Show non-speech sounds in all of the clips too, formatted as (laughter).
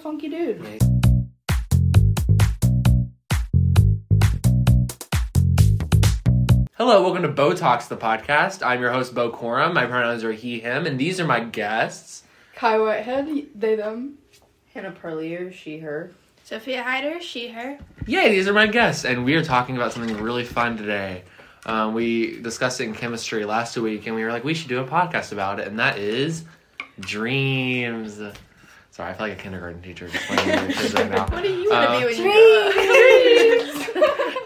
funky dude. Hello, welcome to BoTalks, the podcast. I'm your host, Bo Corum. My pronouns are he, him, and these are my guests. Kai Whitehead, they, them. Hannah Parlier, she, her. Sophia Hyder, she, her. Yay, these are my guests, and we are talking about something really fun today. Um, we discussed it in chemistry last week, and we were like, we should do a podcast about it, and that is dreams. Sorry, I feel like a kindergarten teacher explaining to the kids right now. (laughs) What do you want to Uh, be when you grow up?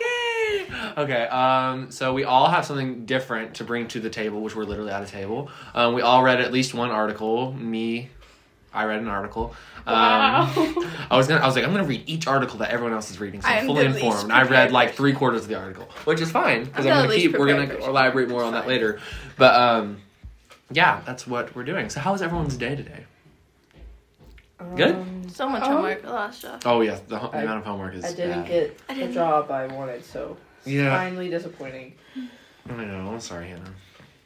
(laughs) Okay, um, so we all have something different to bring to the table, which we're literally at a table. Um, we all read at least one article. Me, I read an article. Um, Wow. (laughs) I was gonna, I was like, I'm gonna read each article that everyone else is reading, so I'm fully informed. I read like three quarters of the article, which is fine because I'm I'm gonna keep. We're gonna elaborate more on that later. But um, yeah, that's what we're doing. So how was everyone's day today? Good? Um, So much Oh. homework, a lot of stuff. Oh yes, the, the I- amount of homework is. I didn't bad. get I the didn't- job I wanted, so Yeah, finally disappointing. I know. I'm sorry, Hannah.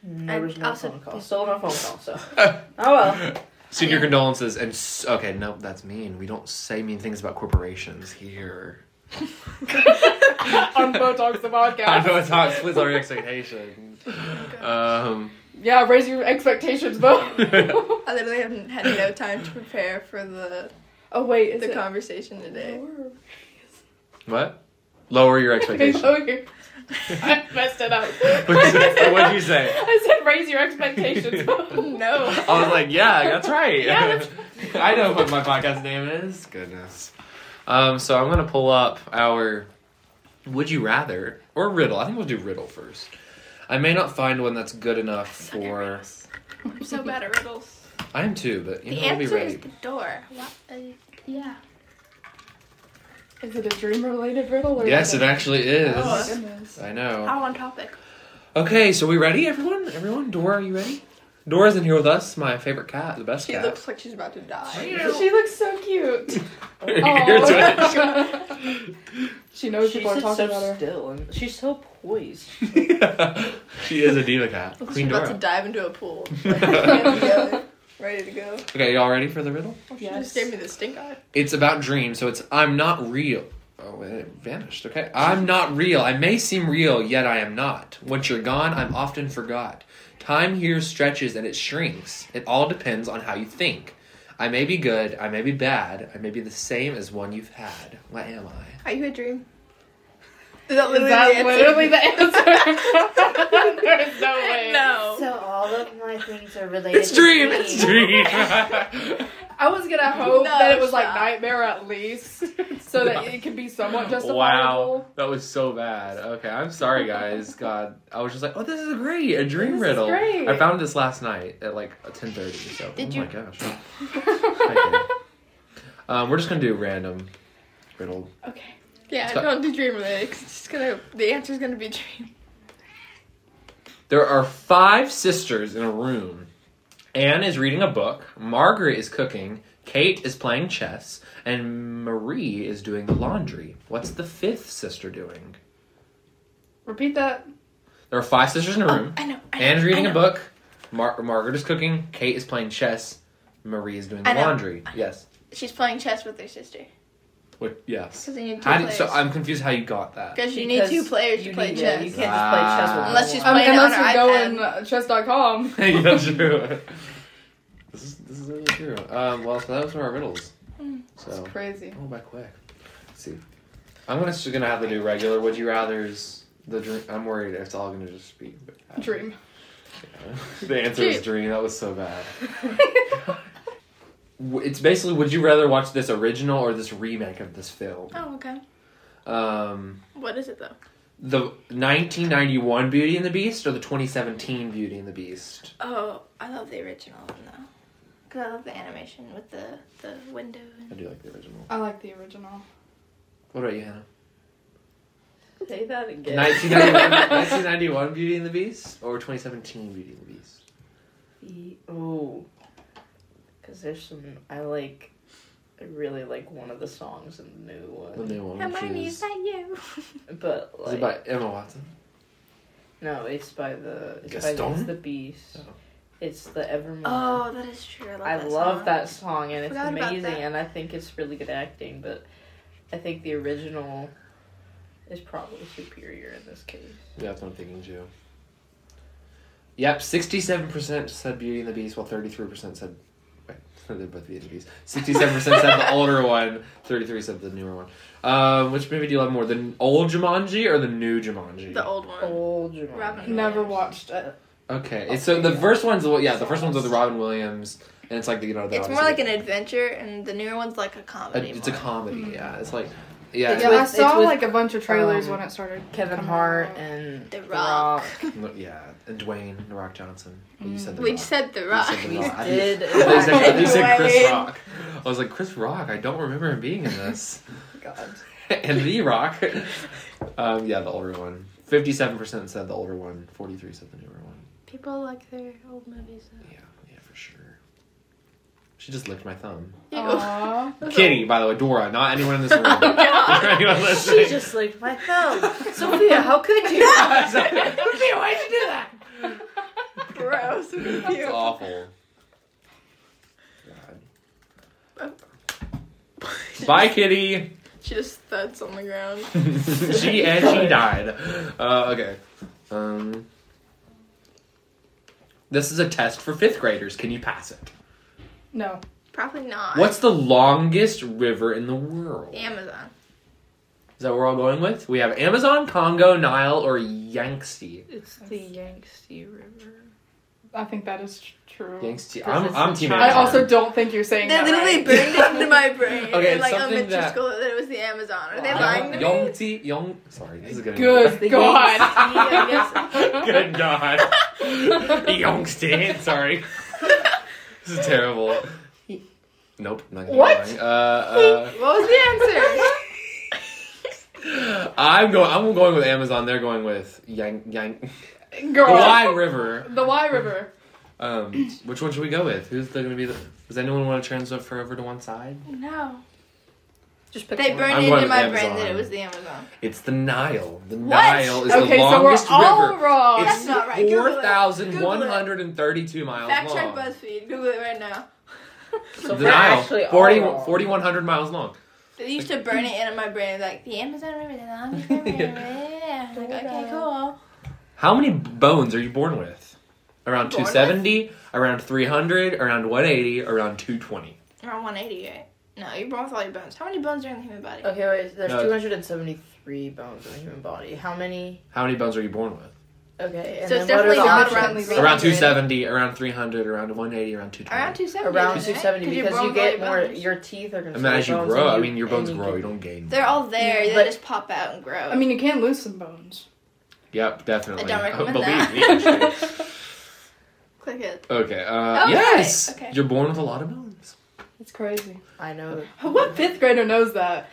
There was no also- phone call. Still no phone call, so. (laughs) Oh well. Senior condolences and s- okay, no, that's mean. We don't say mean things about corporations here. (laughs) On BoTalks, the I podcast. know it's not split our expectations. Um, Yeah, raise your expectations, Bo. (laughs) I literally haven't had no time to prepare for the oh, wait, is the it? conversation today. what? Lower your (laughs) Okay, expectations. okay. (laughs) I messed it up. What'd you say? I said raise your expectations. No. I was like, yeah, that's right. Yeah, that's- I know what my podcast name is. Goodness. Um, so I'm gonna pull up our Would You Rather or Riddle. I think we'll do Riddle first. I may not find one that's good enough for. I'm so bad at riddles. I am too, but you The know, I'll be answer ready. is the door. What? Uh, yeah. Is it a dream related riddle? Or Yes, it actually is. Oh my goodness. I know. How on topic. Okay, so we ready, everyone? Everyone, Dora, are you ready? Dora's in here with us. My favorite cat, the best She cat. looks like she's about to die. She looks so cute. (laughs) Here's (laughs) Aw. she knows She people are talking so about her. still and she's so poised. what? (laughs) she is a diva cat. Looks Queen she's about to dive into a pool. Like, ready to go. Okay, y'all ready for the riddle? Oh, she just gave me the stink eye. It's about dreams, so it's I'm not real. Oh, it vanished. Okay. I'm not real. I may seem real, yet I am not. Once you're gone, I'm often forgot. Time here stretches and it shrinks. It all depends on how you think. I may be good, I may be bad, I may be the same as one you've had. What am I? Are you a dream? Is that Is literally that the answer? literally the (laughs) answer? (laughs) There's no way. No. So all of my things are related. It's dream. It's dream. (laughs) I was gonna hope No, that it was like stop. nightmare at least, so that it could be somewhat justifiable. wow, that was so bad. Okay, I'm sorry, guys. God, I was just like, oh, this is great, a dream This is riddle. great. I found this last night at like 10:30. So, Did oh you- my gosh. Um, we're just gonna do random riddle. okay. Yeah, don't do dream related. It's gonna. The answer's gonna be (laughs) dream. There are five sisters in a room. Anne is reading a book. Margaret is cooking. Kate is playing chess, and Marie is doing the laundry. What's the fifth sister doing? Repeat that. There are five sisters in a oh, room. I know. I know, Anne's reading I a know. book. Mar- Margaret is cooking. Kate is playing chess. Marie is doing the laundry. Yes. She's playing chess with her sister. What? Yes. Because you need two How did, players. so I'm confused how you got that. Because you need two players to play need- chess. You can't just play chess with Ah. Unless one. she's playing it unless on you're her going uh, chess.com. (laughs) yeah, that's (laughs) true. This is this is really true. Um, well, so that those were our riddles. Mm. So Crazy. oh, by quick. Let's see. I'm gonna just gonna have to do regular. Would you rather's the dream? I'm worried it's all gonna just be. Dream. (laughs) the answer is dream. That was so bad. W- it's basically would you rather watch this original or this remake of this film? Oh, okay. Um, What is it though? the 1991 Beauty and the Beast or the 2017 Beauty and the Beast? Oh, I love the original one though. Because I love the animation with the, the window. I do like the original. I like the original. What about you, Hannah? Say that again. 1991, 1991 (laughs) Beauty and the Beast or 2017 Beauty and the Beast? Oh, because there's some I like. I really like one of the songs in the new one. The one, new one, which Hermione, is is, that you? (laughs) but like. is like it by Emma Watson? no, it's by the it's by Gaston? the, it's the Beast, Oh. It's the Evermore. Oh, that is true. I love I that love song. that song and it's Forgot amazing and I think it's really good acting, but I think the original is probably superior in this case. Yeah, that's what I'm thinking too. Yep, sixty-seven percent said Beauty and the Beast, while thirty-three percent said. Wait, (laughs) they're both Beauty and the Beast. Sixty-seven percent said the older one. Thirty-three said the newer one. Um, which movie do you love more, the old Jumanji or the new Jumanji? The old one. Old Jumanji. Robin Never Williams. watched it. Okay, it's, so the first one's the yeah, the first one's with the Robin Williams, and it's like the you know. The, It's more like an adventure, and the newer one's like a A, comedy. it's a more. comedy, yeah. It's like, yeah, It's Yeah, with- I saw with, like a bunch of trailers um, when it started. Kevin Hart out. and The Rock. No, yeah, and Dwayne the Rock Johnson. You said the We Rock. said The Rock. said The We Rock. I did. think- I think you said- I said Chris Rock. I was like Chris Rock. I don't remember him being in this. God. (laughs) and The Rock. Um, yeah, the older one. Fifty-seven percent said the older one. Forty-three said the newer one. People like their old movies. Yeah, yeah, for sure. She just licked my thumb. Aww. (laughs) Kitty, by the way, Dora, not anyone in this room. (laughs) Oh, God. (laughs) anyone She just licked my thumb. Sophia, how could you? Sophia, why'd you do that? Gross. It's awful. God. Bye, Kitty. She just thuds on the ground. she and she died. Uh, okay. Um, this is a test for fifth graders. Can you pass it? No. Probably not. What's the longest river in the world? Is Amazon? Is that what we're all going with? We have Amazon, Congo, Nile, or Yangtze. It's the Yangtze River. I think that is true. Yangtze. 'Cause I'm, I'm team China. I also don't think you're saying that. They literally right. burned it into my (laughs) brain. Okay, in like something elementary that- school that it was the Amazon. Are they Wow. lying to me? Yangtze, Yong. Sorry, this is gonna Good The God. Yangtze, (laughs) Good God. (laughs) Yangtze. Sorry. This is terrible. Nope. Not gonna What? lie. Uh, uh, What was the answer? (laughs) I'm going. I'm going with Amazon. They're going with Yang Yang. Girl. The Y River. The Y River. Um, which one should we go with? Who's going to be the? Does anyone want to transfer over to one side? no. Just pick They one. burned I'm it going into with my brain Amazon. that it was the Amazon. It's the Nile. The What? Nile is okay, the so we're longest all river. wrong. That's not right. Google it. Four thousand one hundred and thirty-two miles Fact check long. BuzzFeed. Google it right now. (laughs) So The we're Nile, actually all 40 wrong. 4,100 miles long. They used to burn it into my brain like the Amazon River, the longest river. (laughs) Yeah. Like, okay, cool. How many bones are you born with? Around Born with? 270, around 300, around 180, around 220. Around 180, right? No, you're born with all your bones. How many bones are in the human body? Okay, wait. There's No. 273 bones in the human body. How many? How many bones are you born with? Okay, and So it's then what are definitely the not options? around Around Around 300. 270, around 300, around 180, around 220. Around 270. Around 270 you're because you get more. bones. Your teeth are And considered then as you bones, grow, and I mean, your and bones you grow, get- you don't gain. They're all there. Yeah, they but- just pop out and grow. I mean, you can lose some bones. Yep, definitely. I don't recommend Believe that. me. actually. (laughs) click it. Okay, uh, Okay, yes! okay. You're born with a lot of bones. It's crazy. I know. (laughs) What fifth grader knows that?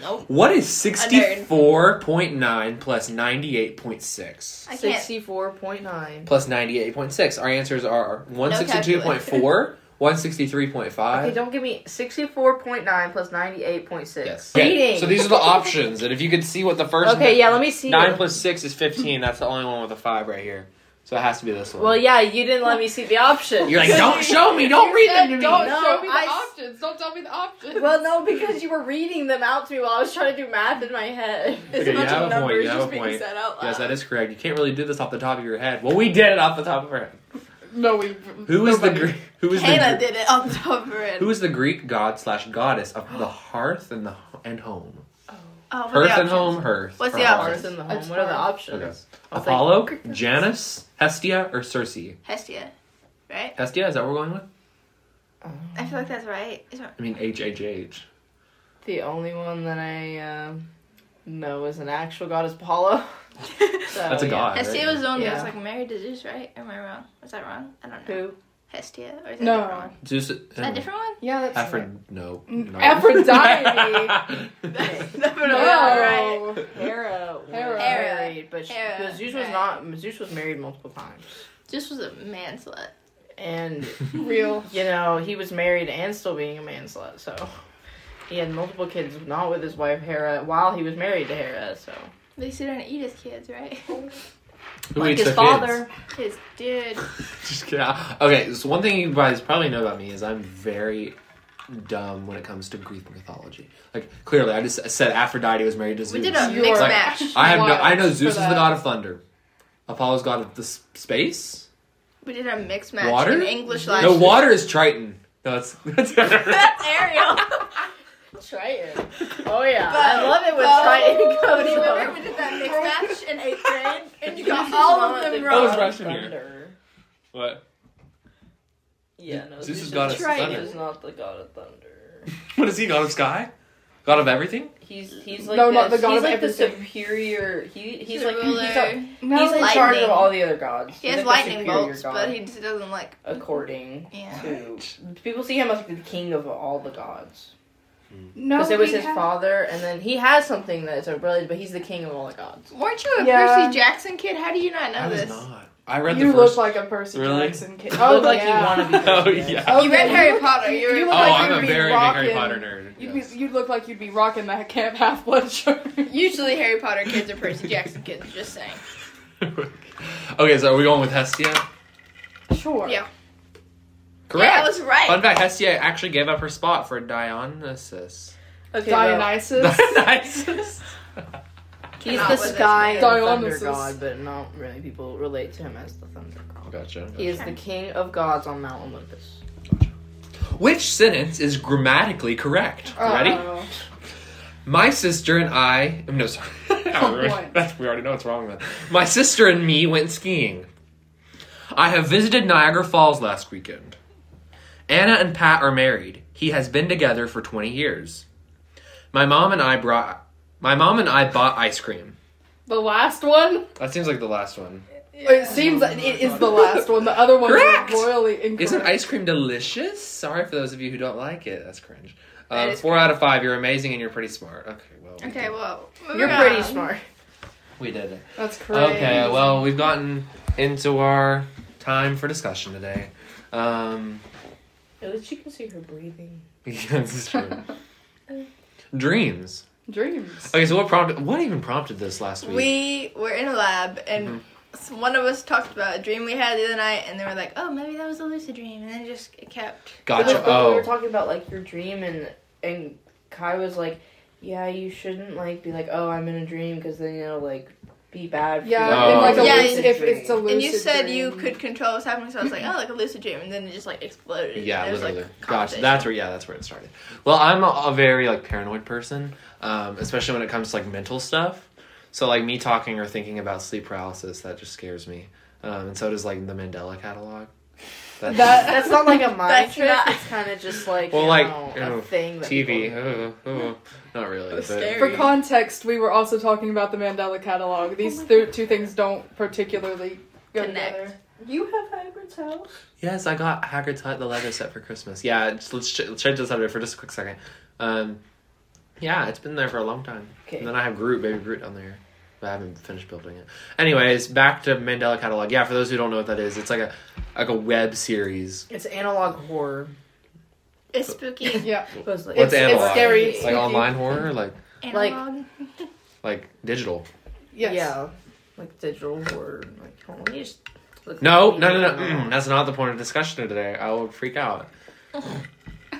Nope. What is sixty four point nine plus ninety eight point six? I can't. 64.9. Plus 98.6. Our answers are 162.4, (laughs) 163.5. Okay, don't give me 64.9 plus 98.6. Yes. Okay, so these are the options, and if you could see what the first Okay, yeah, let me see. nine it. plus six is fifteen. That's the only one with a five right here. So it has to be this one. Well, yeah, you didn't let me see the option. You're like, don't show me, don't read them to me. Don't No, show me the I- options. Don't tell me the options. Well, no, because you were reading them out to me while I was trying to do math in my head. It's Okay, a you bunch have of a point, numbers you have just a being point. said out loud. Yes, that is correct. You can't really do this off the top of your head. Well, we did it off the top of our head. no, we. Who is the nobody- Greek? Who is Hannah the did it on the top of her head. Who is the Greek god slash goddess of the hearth and the and home? Oh, what Hearth and home, hearth. What's the hearth. Hearth in the home. It's What are the options? Okay. I was like, Apollo, Janus, Hestia, or Circe? Hestia, right? Hestia, is that what we're going with? I feel like that's right. Is I mean H H H. The only one that I um, know is an actual god is Apollo. So, (laughs) That's a yeah. god. Hestia right? was the one that was like married to Zeus, right? Am I wrong? Was that wrong? I don't know. Who? Hestia, or is that No. a different one? Zeus. Is that a different one? Yeah, that's. Aphrodite. No. Mm, no. Aphrodite. (laughs) Definitely No. not right. Hera. was Hera. married, but, she, Hera, but Zeus was right. not. Zeus was married multiple times, Zeus was a man slut. and (laughs) Real. you know he was married and still being a man slut. So he had multiple kids, not with his wife Hera, while he was married to Hera. So They sit down and eat his kids, right? Who like his the father. His dude. kids? (laughs) Just kidding. Okay, so one thing you guys probably know about me is I'm very dumb when it comes to Greek mythology. Like clearly, I just said Aphrodite was married to Zeus. We did a You mixed are- match. I have no. I know Zeus is the god of thunder. Apollo's god of the s- space. We did a mixed match Water? in English last No, year. water is Triton. No, it's (laughs) that's. That's Ariel. (laughs) Triton. (laughs) Oh yeah, But- I love it when Oh, Triton goes Remember on. we did that mixed match in eighth (laughs) grade, and you got Zeus all of them the That wrong. was god of freshman year. thunder. what? Yeah, no. Zeus is god of Triton. thunder. is not the god of thunder. (laughs) What is he? God of sky? God of everything? He's he's like No, the, not the god he's of like the superior. He he's He's like a he's, ruler. a, No, he's in Lightning. charge of all the other gods. He He's has lightning bolts, god, but he just doesn't like. according Yeah. to people see him as like the king of all the gods no, because it was his had- father, and then he has something that's related, but he's the king of all the gods. Weren't you a Yeah. Percy Jackson kid? How do you not know I was this? not. I read You the look like a Percy Really? Jackson kid. Oh, look like yeah. you want to be. (laughs) Oh, yeah. Jackson. You read Harry Potter. you You're look oh, like I'm you'd a be very big Harry rocking- Potter nerd. You'd yes. be, you'd look like you'd be rocking that Camp Half Blood shirt. (laughs) Usually Harry Potter kids are Percy Jackson kids. Just saying. (laughs) okay, so are we going with Hestia? Sure. Yeah. Correct. Yeah, I was right. Fun fact: Hestia actually gave up her spot for Dionysus. Okay, Dionysus. Dionysus. (laughs) he's Not the sky thunder god, but not really people relate to him as the thunder god. Gotcha. He is the king of gods on Mount Olympus. Which sentence is grammatically correct? Ready? Uh-oh. My sister and I. Um, no, sorry. (laughs) What? That's, (laughs) we already know what's wrong with that. My sister and me went skiing. I have visited Niagara Falls last weekend. Anna and Pat are married. He has been together for 20 years. My mom and I brought. My mom and I bought ice cream. The last one? That seems like the last one. It seems like it is the last one. The other one Correct. are royally incorrect. Isn't ice cream delicious? Sorry for those of you who don't like it. That's cringe. That Uh, is four out of five. You're amazing and you're pretty smart. Okay, well. we Okay, did- well, You're pretty smart. We did it. That's crazy. Okay, well, we've gotten into our time for discussion today. Um, At least you can see her breathing. (laughs) yeah, this is true. (laughs) Dreams. Dreams. Okay, so what prompted? What even prompted this last week? We were in a lab, and Mhm. s- one of us talked about a dream we had the other night, and they were like, "Oh, maybe that was a lucid dream," and then just it kept. Gotcha. But we were Oh, talking about like your dream, and and Kai was like, "Yeah, you shouldn't like be like, oh, I'm in a dream, because then you know like be bad." For Yeah, you. Oh. in like a Yeah, lucid, if dream. it's a lucid and you said dream. you could control what's happening, so I was like, "Oh, like a lucid dream," and then it just like exploded. yeah, and was, literally. Like, gotcha. conversation. That's where. Yeah, that's where it started. Well, I'm a, a very like paranoid person, um, especially when it comes to like mental stuff. So like me talking or thinking about sleep paralysis, that just scares me. Um, and so does like the Mandela catalog. That, That- That's not like a (laughs) mind That's trick. not- It's kind of just like Well, you like, know, you know, a thing. That TV. people- Oh, (laughs) oh, not really. But- scary. For context, we were also talking about the Mandela catalog. These th- two things don't particularly go Connect. together. You have Hagrid's house. Yes, I got Hagrid's Hut, the Lego set for Christmas. Yeah, just, let's, ch- let's change the subject for just a quick second. Um, yeah, it's been there for a long time. Okay. And then I have Groot, baby Groot down there. But I haven't finished building it. Anyways, back to Mandela Catalog. Yeah, for those who don't know what that is, it's like a like a web series. It's analog horror. It's spooky. (laughs) Yeah. It was What's It's- it's analog? scary. Like Spooky. online horror, like Like- Analog. like digital. Yes. Yeah, like digital horror. Like, hold on, let just. look No, at no, no, no. the- Mm, that's not the point of discussion today. I will freak out. (laughs)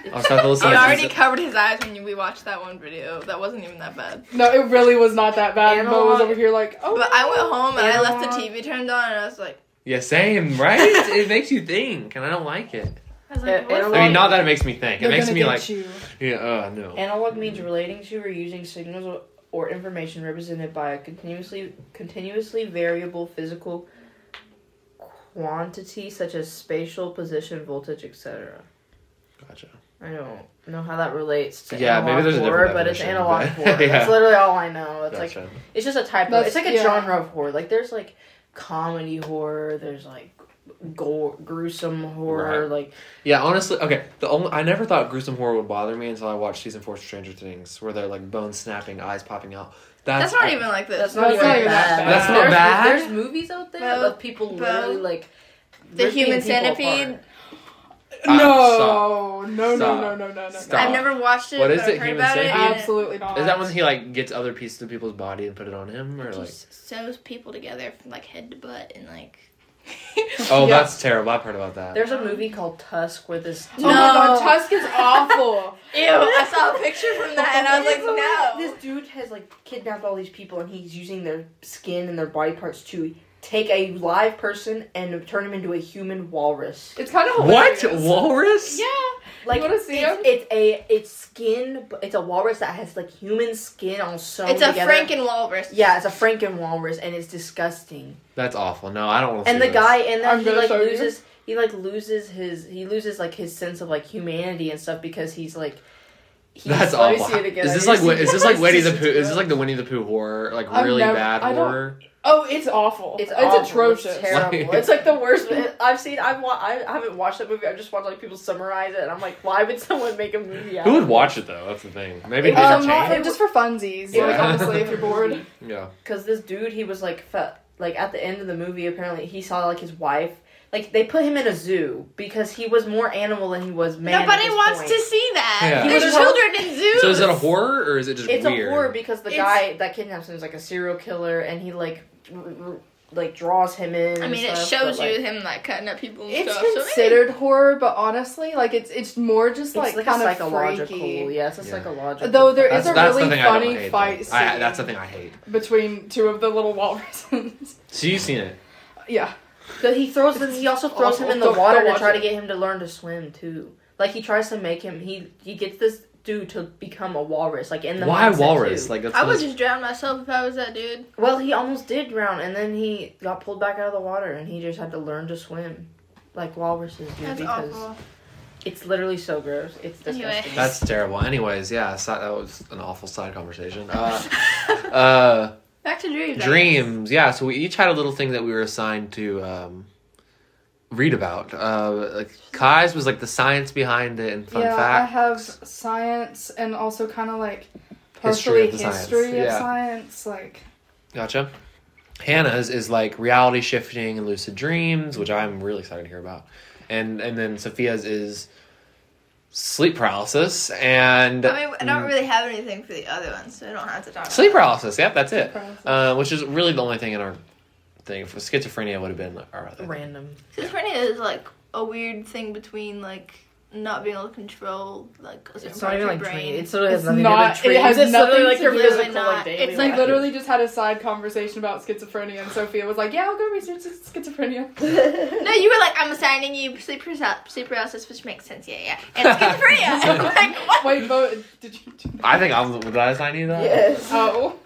I'll just have to He already covered his eyes when we watched that one video. That wasn't even that bad. No, it really was not that bad. Mo was over here like, oh. But I went home and I left the TV turned on and I was like, Yeah, same, right? (laughs) it makes you think, and I don't like it. I was Uh, like, what? analog- I mean, not that it makes me think. It makes me like, you. yeah, uh, no. Analog means relating to or using signals or- or information represented by a continuously continuously variable physical quantity such as spatial position, voltage, etc. Gotcha. I don't know how that relates to Yeah, maybe analog there's a horror, different but it's definition, analog but- (laughs) horror. Yeah. That's literally all I know. It's like it's just a type of it's like a yeah. genre of horror. Like there's like comedy horror, there's like gore, gruesome horror, Right. like yeah, honestly, okay. The only I never thought gruesome horror would bother me until I watched season four of Stranger Things, where they're like bone snapping, eyes popping out. That's, That's not I- even like this. that's That's not even not even bad. that That's not there's, bad? There's movies out there Well, of people well, literally like the human centipede. apart. No, no, no, no, no, no, no. Stop. I've never watched it. What is it, heard Human about it. Centipede? and it Absolutely not. Is that when he like gets other pieces of people's body and put it on him, or like? Sews people together from like head to butt and like. (laughs) (laughs) Oh, Yeah. that's terrible. I've heard about that. There's a movie called Tusk where this. Oh my god, Tusk is awful. (laughs) Ew! I saw a picture from that and I was like, no. This dude has like kidnapped all these people and he's using their skin and their body parts to take a live person and turn him into a human walrus. It's kind of what hilarious. walrus? Yeah. Like wanna see it's, him? it's a it's skin, it's a walrus that has like human skin all sewn It's a together. Franken walrus. Yeah, it's a Franken walrus and it's disgusting. That's awful. No, I don't want to. And the guy and I'm he like show you. loses he like loses his he loses like his sense of like humanity and stuff because he's like he's That's Let me awful. see it again. Is this like need to Wi- is this like Winnie the It's (laughs) Pooh? Is this like the Winnie the Pooh horror? Like I've really never- bad I don't- horror? Oh, it's awful. It's, It's, awful. atrocious. It's terrible. Like- it's like the worst. I've seen. I've wa- I haven't watched that movie. I've just watched like people summarize it, and I'm like, why would someone make a movie out? Who would watch it though? That's the thing. Maybe It- Um, Disney not Channel? just for funsies. Yeah. Like honestly, if you're bored. (laughs) Yeah. Because this dude, he was like, fe- like at the end of the movie, apparently he saw like his wife. Like they put him in a zoo because he was more animal than he was man. at Nobody this wants point. to see that. Yeah. There's He was- children in zoos. So is it a horror or is it just It's weird? a horror because the It's- guy that kidnaps him is like a serial killer, and he like, r- r- like draws him in. I and mean, it stuff, shows but, you him like cutting up people and It's stuff. so considered horror, but honestly, like it's it's more just It's like, like, kind a of psychological. freaky. Yeah, it's a Yeah. psychological. Though there That's, is a that's really the thing I funny hate, fight scene I, that's the thing I hate. between two of the little walruses. (laughs) So you've seen it? yeah. But he throws him. He also throws him in the Don't- water don't to try to get him to learn to swim too. Like he tries to make him. He he gets this dude to become a walrus. Like in the Why mindset, walrus? too. Like that's I would what- just drown myself if I was that dude. well, he almost did drown, and then he got pulled back out of the water, and he just had to learn to swim, like walruses do, That's because awful. it's literally so gross. It's disgusting. Anyway. That's terrible. Anyways, yeah, si- that was an awful side conversation. Uh, (laughs) uh, Back to dreams. Dreams. Yeah, so we each had a little thing that we were assigned to um, read about. Uh, like Kai's was like the science behind it and fun yeah, I have science and also kind of like History partially of the science, history of yeah. science. Like Gotcha. Hannah's is like reality shifting and lucid dreams, which I'm really excited to hear about. And and then Sophia's is sleep paralysis and I mean, I don't really have anything for the other ones, so I don't have to talk. sleep about paralysis. Yep, that's it. Uh, which is really the only thing in our thing. For schizophrenia would have been our other. Random. it. Schizophrenia is like a weird thing between like not being able to control like a certain It's part not of even your like brain. dream. It's literally It's has nothing not- to do with it has. (laughs) It's nothing like to your do- physical really not. like daily It's They life. literally just had a side conversation about schizophrenia, and Sophia was like, "Yeah, I'll go research schizophrenia." (laughs) (laughs) No, you were like, I'm assigning you sleep, paralysis- sleep paralysis, which makes sense. Yeah, yeah. And schizophrenia. I'm like, what? Wait, but did you? I think I'm. Did I assign you that? Yes. Oh,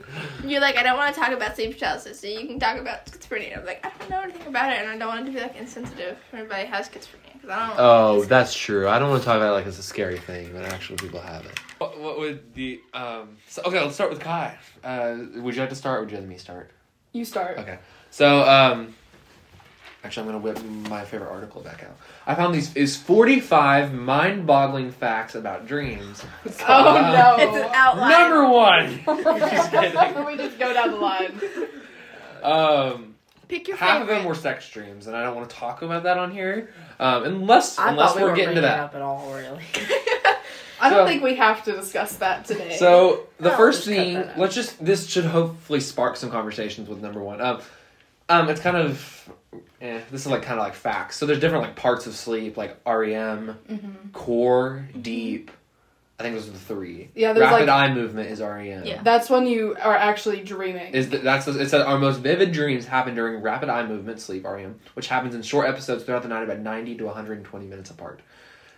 You're like, I don't want to talk about sleep paralysis, so you can talk about schizophrenia. I'm like, I don't know anything about it, and I don't want it to be like insensitive everybody has schizophrenia because I don't. Oh, that's true. I don't want to talk about it like it's a scary thing, but actual people have it. What, what would the um? So, okay, let's start with Kai. Uh, would you like to start, or would you like me start? you start. Okay. So, um, actually, I'm gonna whip my favorite article back out. I found these is 45 mind-boggling facts about dreams. (laughs) Oh no! It's an outline. Number one. (laughs) Just kidding. (laughs) we just go down the line. Um, Pick your half of them were sex dreams, and I don't want to talk about that on here, um, unless I unless we we're were getting to that. up at all, really. (laughs) I don't So- think we have to discuss that today. So the Oh, first thing, let's just this should hopefully spark some conversations with number one. Um, um, it's kind of, eh, this is like kind of like facts. So there's different like parts of sleep, like REM, Mhm. core, deep. I think those are the three. Yeah, there's Rapid like eye movement is REM. Yeah. that's when you are actually dreaming. Is that that's it said our most vivid dreams happen during rapid eye movement sleep REM, which happens in short episodes throughout the night, about ninety to one hundred and twenty minutes apart.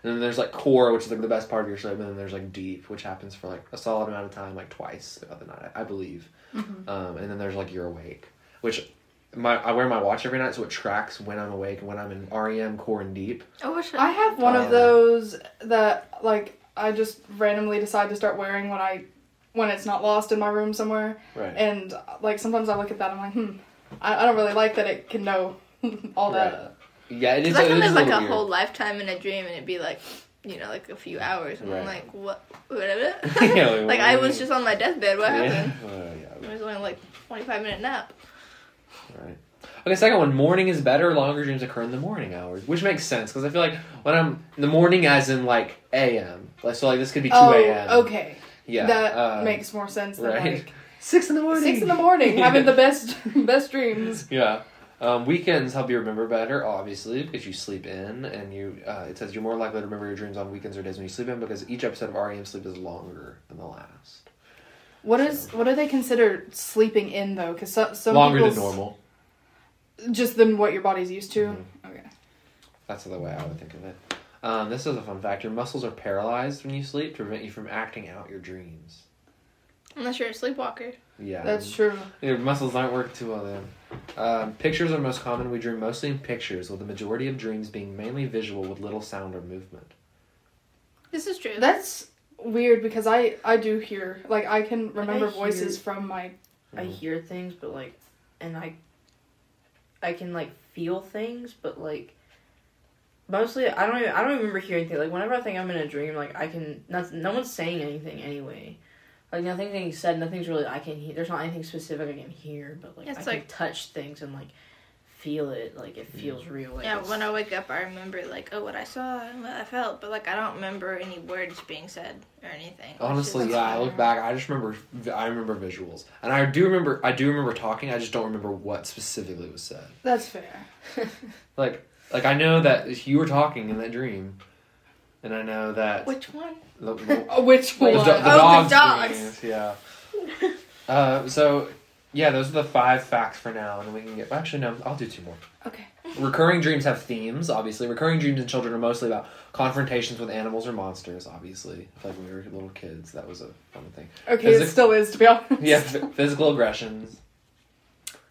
And then there's like core, which is like the best part of your sleep, and then there's like deep, which happens for like a solid amount of time, like twice throughout the night, I believe. Mhm. Um, and then there's like you're awake, which my I wear my watch every night, so it tracks when I'm awake and when I'm in REM, core, and deep. I wish I have one of those that like I just randomly decide to start wearing when I when it's not lost in my room somewhere. Right. And like sometimes I look at that, I'm like, hmm, I, I don't really like that it can know (laughs) all that. Yeah, it is. Because I it can live like a weird. whole lifetime in a dream and it'd be like, you know, like a few hours. And I'm like, what? Whatever. (laughs) (laughs) Yeah, like, like, what I was mean? just on my deathbed. What Yeah. happened? Uh, yeah. It was only like 25 minute nap. Right. Okay, second one, morning is better. Longer dreams occur in the morning hours, which makes sense because I feel like when I'm in the morning, as in like a.m. Like so, like this could be two a.m. okay. Yeah, that uh, makes more sense than right. like (laughs) six in the morning. six in the morning, having the (laughs) best best dreams. Yeah. Um, weekends help you remember better, obviously, because you sleep in, and you. Uh, it says you're more likely to remember your dreams on weekends or days when you sleep in, because each episode of REM sleep is longer than the last. What is what do they consider sleeping in though? Because some some longer than normal. Just than what your body's used to. Mhm. Okay. That's the way I would think of it. Um, this is a fun fact. Your muscles are paralyzed when you sleep to prevent you from acting out your dreams. Unless you're a sleepwalker. Yeah. That's true. Your muscles aren't working too well then. Um, pictures are most common. We dream mostly in pictures, with the majority of dreams being mainly visual with little sound or movement. This is true. That's weird because I I do hear like I can remember I hear- voices from my I hear things, but like, and I, I can like feel things, but like, mostly I don't even, I don't remember hearing things. Like whenever I think I'm in a dream, like I can not, no one's saying anything anyway. Like nothing's being said. Nothing's really I can hear. There's not anything specific I can hear, but like It's I can like- touch things and like feel it. Like it feels real. Like yeah, it's- when I wake up, I remember like, oh, what I saw and what I felt, but like I don't remember any words being said or anything. Honestly, yeah. I look back. I just remember. I remember visuals, and I do remember. I do remember talking. I just don't remember what specifically was said. That's fair. (laughs) Like, like I know that you were talking in that dream, and I know that Which one? the, the, (laughs) Oh, which one? do- the Oh, dogs. the dogs. dreams, yeah. Uh, so, yeah, those are the five facts for now, and we can get. Actually, no, I'll do two more. Okay. (laughs) Recurring dreams have themes, obviously. Recurring dreams in children are mostly about confrontations with animals or monsters, obviously. I like when we were little kids, that was a fun thing. Okay, it still is to be honest. Yeah, f- physical aggressions.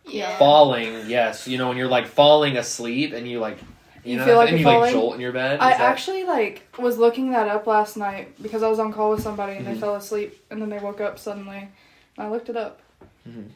Yeah. Falling, yes. You know, when you're like falling asleep and you like. You, You know, feel like and you're like falling? jolt in your bed. I that- actually like was looking that up last night because I was on call with somebody and Mhm. they fell asleep and then they woke up suddenly. And I looked it up. Mhm.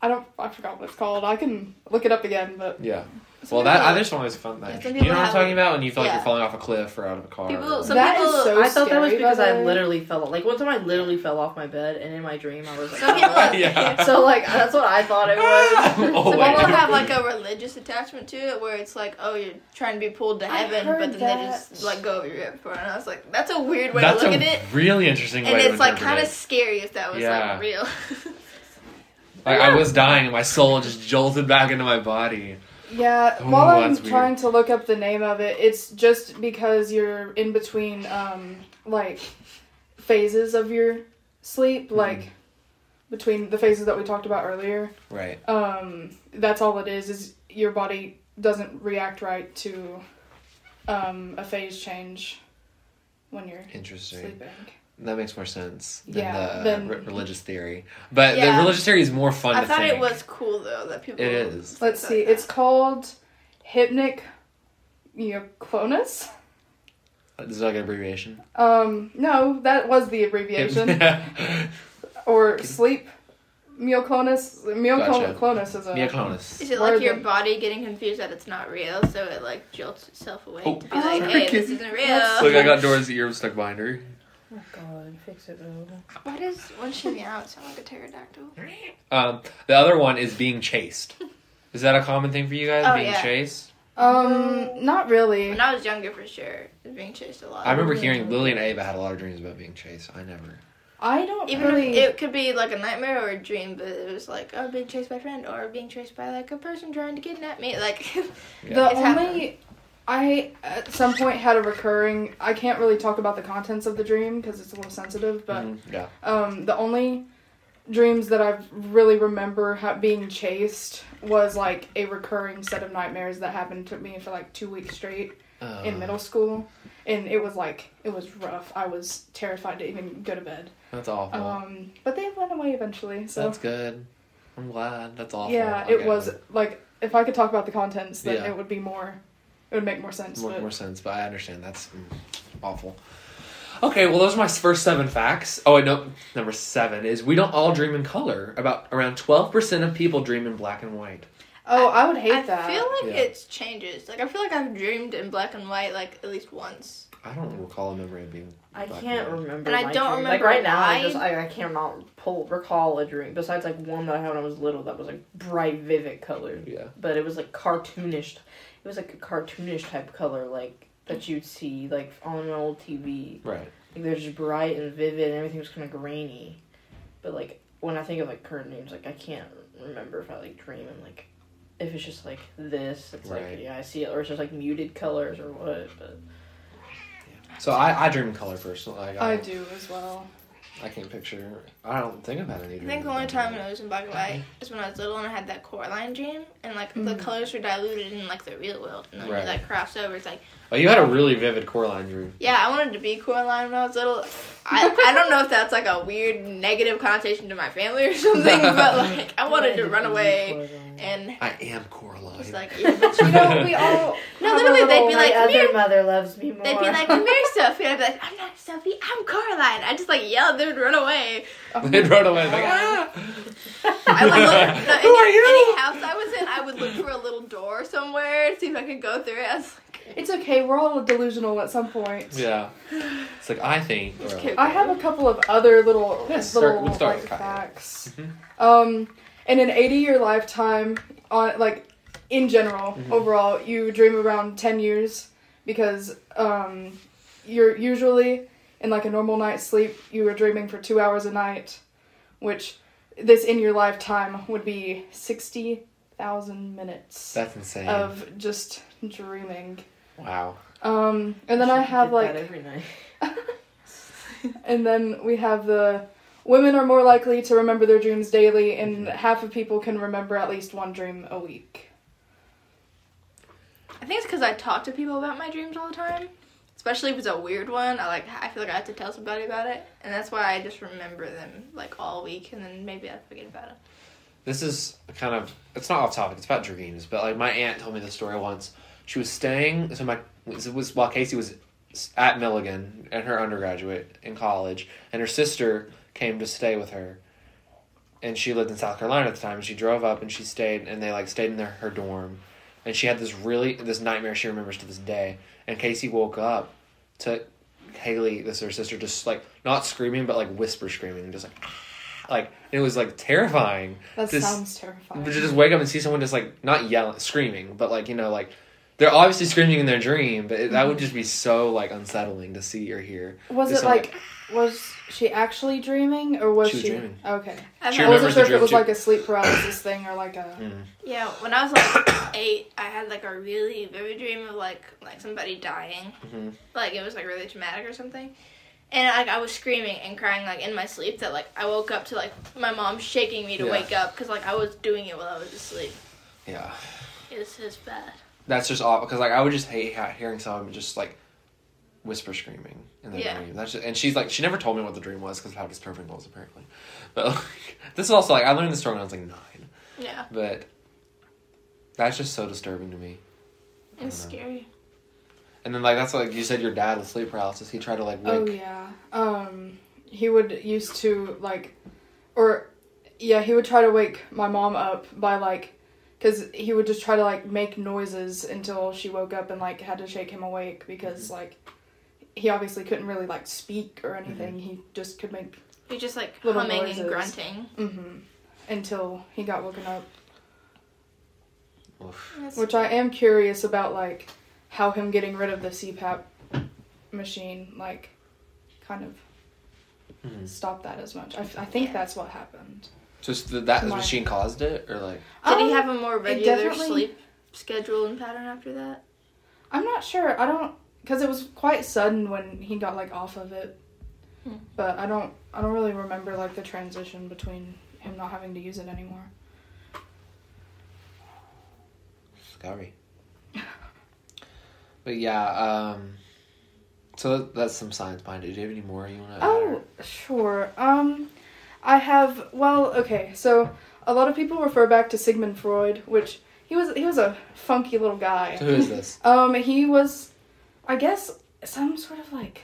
I don't. I forgot what it's called. I can look it up again, but Yeah. Some Well, that people- I just thought it was a fun. Yeah, Thing. some you know what I'm talking about? When you feel like yeah. you're falling off a cliff or out of a car. People- or- some That people- is so I thought that was because I literally fell. Like one time, I literally fell off my bed, and in my dream, I was like, (laughs) Some people, Yeah. so like that's what I thought it was. (laughs) oh, Some people have like a (laughs) religious attachment to it, where it's like, oh, you're trying to be pulled to heaven, but then that. they just like go over your head for. And I was like, that's a weird way That's to look a at it, really interesting and way to it's like kind of scary if that was Yeah. like real. Like I was dying, and my soul just jolted back into my body. yeah. Ooh, while I'm weird. trying to look up the name of it, it's just because you're in between um like phases of your sleep, Mm-hmm. like between the phases that we talked about earlier. Right. um that's all it is is your body doesn't react right to um a phase change when you're Interesting. sleeping That makes more sense than Yeah, the then- re- religious theory. But Yeah. the religious theory is more fun I to thought think. it was cool though that people. It is. let's see it's called hypnic myoclonus Is that like an abbreviation? um no that was the abbreviation (laughs) or sleep myoclonus myoclonus is a Myoclonus. Is it like your that- body getting confused that it's not real, so it like jolts itself away Oh. to be like, Oh, hey, this isn't real? That's- Look, I got (laughs) Dora's ear stuck behind her. Oh God, fix it, though. What is when she meow? It sound like a pterodactyl. Um, the other one is being chased. Is that a common thing for you guys? Oh, being yeah. chased? um not really When I was younger, for sure, was being chased a lot. I remember hearing Lily and Ava had a lot of dreams about being chased. I never. i don't Even really if it could be like a nightmare or a dream, but it was like, oh, being chased by a friend or being chased by like a person trying to kidnap me. Like, (laughs) Yeah. The It's only I at some point had a recurring. I can't really talk about the contents of the dream because it's a little sensitive. But Mhm, yeah. um, the only dreams that I really remember ha- being chased was like a recurring set of nightmares that happened to me for like two weeks straight Uh, in middle school, and it was like it was rough. I was terrified to even go to bed. That's awful. Um, but they went away eventually. So That's good. I'm glad. That's awful. yeah, I it was like if I could talk about the contents, then Yeah. it would be more. It would make more sense. more, but more sense, but I understand that's mm, awful. Okay, well, those are my first seven facts. Oh, wait, no, number seven is we don't all dream in color. About around twelve percent of people dream in black and white. Oh, I would hate I that. I feel like Yeah. it changes. Like I feel like I've dreamed in black and white like at least once. I don't recall a memory of being. I black can't and white. remember. And I don't dream. remember Like right now, I just I, I can't pull recall a dream. Besides like one that I had when I was little that was like bright, vivid color, Yeah. but it was like cartoonish. It was like a cartoonish type color, like that you'd see like on an old TV. Right. Like they're just bright and vivid, and everything was kind of grainy. But like when I think of like current names, like I can't remember if I like dream and like if it's just like this. It's Right. like yeah, I see it, or it's just like muted colors or what. But So I, I dream in color first. Like I, I do as well. I can't picture. I don't think about any. I think the only time it was in black and white is when I was little and I had that Coraline dream and like the Mhm. colors were diluted in like the real world and then Right. you like crossed over. It's like Oh, you had a really vivid Coraline dream. yeah, I wanted to be Coraline when I was little. I I don't know if that's like a weird negative connotation to my family or (laughs) something, but (laughs) like I wanted to run away and I am Coraline. it's like yeah, (laughs) but You know, we all. (laughs) No, literally, they'd be like, my "Come here." other mother loves me more. they'd be like, "Come here, (laughs) Sophie." I'd be like, "I'm not Sophie, I'm Coraline." I just like yell, they would run away. they'd run away. Like, ah! I would look no, Who are you? any house I was in, I would look for a little door somewhere to see if I could go through it. I was like, It's okay. We're all delusional at some point. Yeah. It's like I think. Or- I have a couple of other little Yes, little start- we'll start like, with Kaya. facts. Mhm. Um, in an 80 year lifetime, on like in general, Mhm. overall, you dream around 10 years because um, you're usually in like a normal night's sleep. You are dreaming for two hours a night, which this in your lifetime would be 60,000 minutes That's insane. of just dreaming. wow. Um, and then I have like that every night. (laughs) and then we have the women are more likely to remember their dreams daily, and mm-hmm. half of people can remember at least one dream a week. I think it's because I talk to people about my dreams all the time. Especially if it's a weird one, I like. I feel like I have to tell somebody about it, and that's why I just remember them like all week, and then maybe I forget about it. This is kind of it's not off topic. It's about dreams, but like my aunt told me this story once. She was staying. So my it was while Casey was at Milligan and her undergraduate in college, and her sister came to stay with her. And she lived in South Carolina at the time. And she drove up and she stayed, and they like stayed in their her dorm. And she had this really this nightmare she remembers to this day. And Casey woke up to Haley, this her sister, just like not screaming but like whisper screaming, just like (sighs) like it was like terrifying. That sounds terrifying. But to just wake up and see someone just like not yelling, screaming, but like you know, like they're obviously screaming in their dream, but it, that would just be so like unsettling to see or hear. was Just it like was she actually dreaming or was She she? dreaming. Okay, I've She I wasn't sure if it was dream like a sleep paralysis thing or like a. Mm. Yeah, when I was like (coughs) eight, I had like a really vivid dream of like like somebody dying, Mhm. like it was like really traumatic or something, and like I was screaming and crying like in my sleep that like I woke up to like my mom shaking me to Yeah. wake up because like I was doing it while I was asleep. Yeah, It's was just bad. That's just awful because like I would just hate ha- hearing someone just like whisper screaming in their Yeah. dream. That's just, and she's like she never told me what the dream was because of how disturbing it was apparently. (laughs) But like, this is also like I learned this story when I was like nine, Yeah, but that's just so disturbing to me. it's scary. And then like that's like you said your dad with sleep paralysis. He tried to like Oh yeah. Um, he would used to like, or yeah, he would try to wake my mom up by like, cause he would just try to like make noises until she woke up and like had to shake him awake because like, he obviously couldn't really like speak or anything. He just could make You're just like Little humming noises. and grunting. mm-hmm, until he got woken up. Oof. Which I am curious about, like how him getting rid of the CPAP machine, like, kind of Mhm. stopped that as much. I, I think Yeah. that's what happened. Just th- that My- machine caused it, or like Did he Um, have a more regular sleep schedule and pattern after that? I'm not sure. I don't because it was quite sudden when he got like off of it. Hmm. But I don't. I don't really remember like the transition between him not having to use it anymore. scary. (laughs) but yeah, um, so that's some science behind it. Do you have any more you want to? Oh, sure. Um, I have. Well, okay. So a lot of people refer back to Sigmund Freud, which he was. He was a funky little guy. So who is this? (laughs) Um, he was, I guess, some sort of like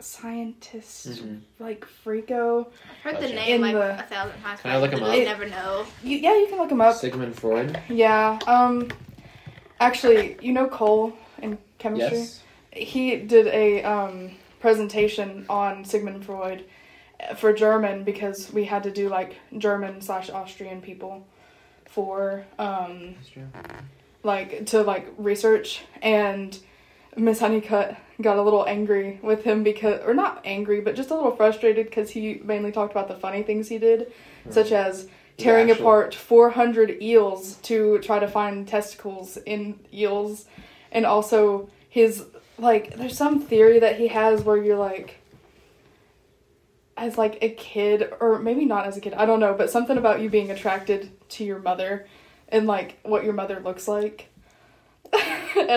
scientist Mhm. like freako. I've heard the name In like the- a thousand times. Can I look but him literally up? never know. You, yeah, you can look him up. Sigmund Freud. Yeah. Um. Actually, you know Cole in chemistry. Yes. He did a um presentation on Sigmund Freud for German because we had to do like German slash Austrian people for um like to like research. And Miss Honeycutt got a little angry with him because or not angry but just a little frustrated because he mainly talked about the funny things he did such as tearing actual- apart 400 eels to try to find testicles in eels. And also his like there's some theory that he has where you're like as like a kid or maybe not as a kid i don't know but something about you being attracted to your mother and like what your mother looks like (laughs) and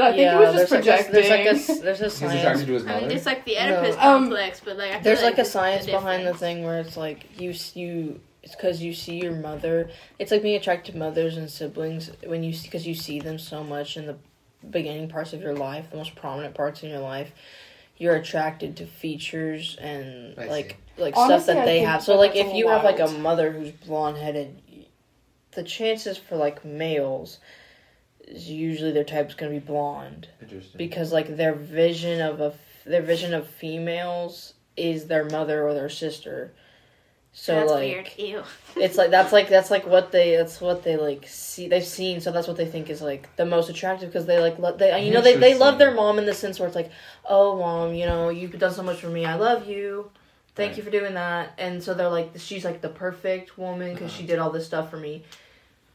i think it was just there's projecting Like a, there's like a there's a science. attracted to his I mean, it's like the No. Oedipus Um, complex, but like I There's like a there's science behind the thing where it's like you you it's because you see your mother. It's like being attracted to mothers and siblings when you because you see them so much in the beginning parts of your life, the most prominent parts in your life. You're attracted to features and I like like Honestly, stuff that I they have. So like if a you have like a mother who's blonde headed, the chances for like males is usually their type's gonna be blonde Interesting. because like their vision of a their vision of females is their mother or their sister. So That's like weird. Ew. it's like that's like that's like what they that's what they like see they've seen so that's what they think is like the most attractive because they like lo- they you know they they love their mom in the sense where it's like oh mom you know you've done so much for me I love you thank Right. you for doing that and so they're like she's like the perfect woman because she Uh-huh. did all this stuff for me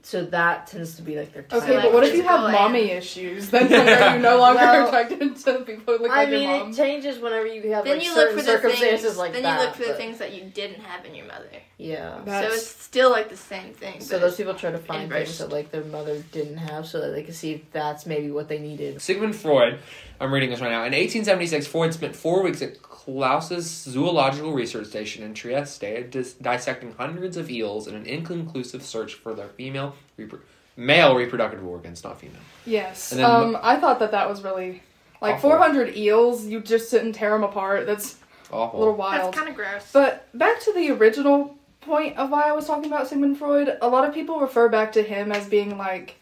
so that tends to be like their type. okay but what if you have mommy in. issues then like, are you no longer (laughs) Well, attracted to people who look I like mean, your mom I mean, it changes whenever you have Then like you look certain for the circumstances things. like then that. you look for the things that you didn't have in your mother. Yeah. That's- so it's still like the same thing. So those people try to find things that like their mother didn't have, so that they can see if that's maybe what they needed. Sigmund Freud, I'm reading this right now. In 1876, Freud spent four weeks at Claus's Zoological Research Station in Trieste, dis- dissecting hundreds of eels in an inconclusive search for their female, repro- male reproductive organs, not female. yes And then- um i thought that that was really like Awful. 400 eels you just sit and tear them apart that's Awful. a little wild that's kind of gross. But back to the original point of why I was talking about Sigmund Freud, a lot of people refer back to him as being like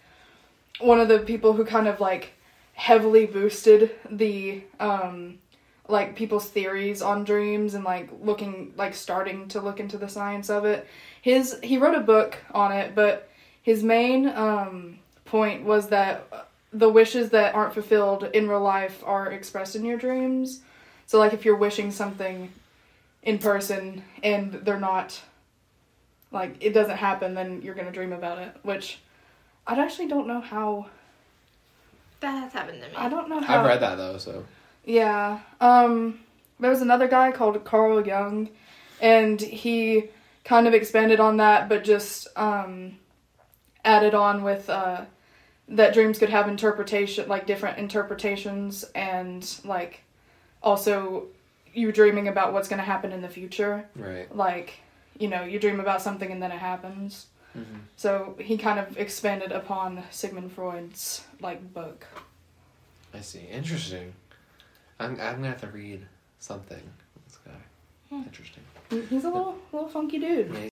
one of the people who kind of like heavily boosted the um like people's theories on dreams and like looking like starting to look into the science of it. His he wrote a book on it, but his main um point was that the wishes that aren't fulfilled in real life are expressed in your dreams. So like if you're wishing something in person and they're not like it doesn't happen then you're gonna dream about it which i actually don't know how that has happened to me. i don't know how I've read that though, so. yeah um there was another guy called carl jung and he kind of expanded on that but just um added on with uh that dreams could have interpretation like different interpretations and like also you dreaming about what's going to happen in the future Right. like you know you dream about something and then it happens Mm-hmm. so he kind of expanded upon sigmund freud's like book I see. Interesting. I'm, I'm gonna have to read something. This guy. Hmm. Interesting. He's a little little funky dude Yeah,